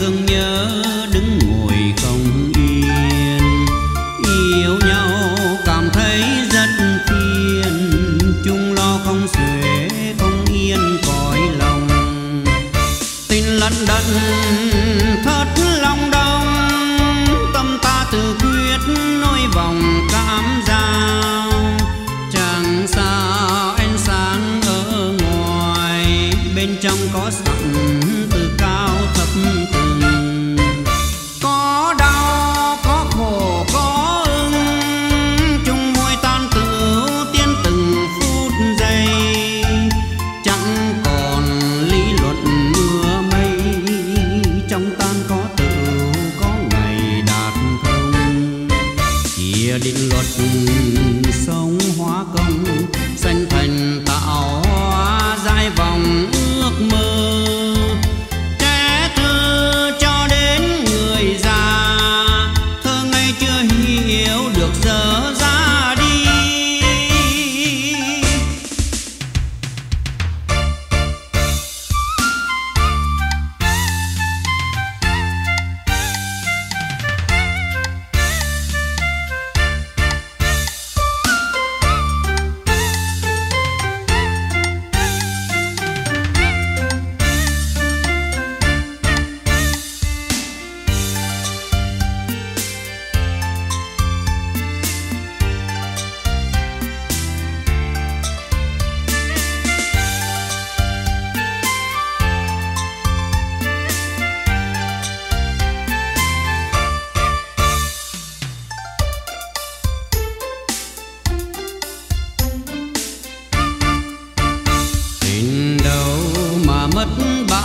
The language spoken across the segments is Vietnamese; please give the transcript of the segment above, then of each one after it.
thương nhớ đứng ngồi không yên. Yêu nhau cảm thấy rất phiền, chung lo không xuể, không yên cõi lòng. Tình lận đận thất lòng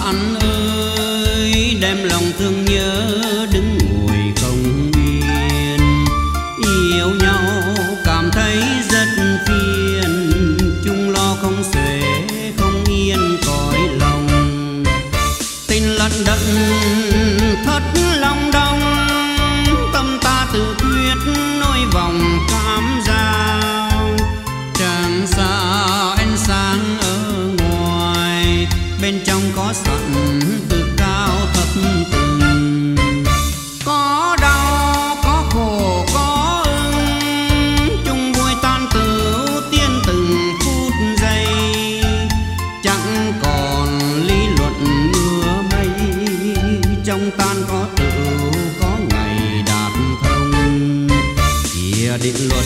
sun bên trong có sẵn từ cao thấp từng. Có đau, có khổ, có ưng, chung vui tan tửu tiên từng phút giây. Chẳng còn lý luận mưa mây, trong tan có tửu có ngày đạt thông. Kia định luật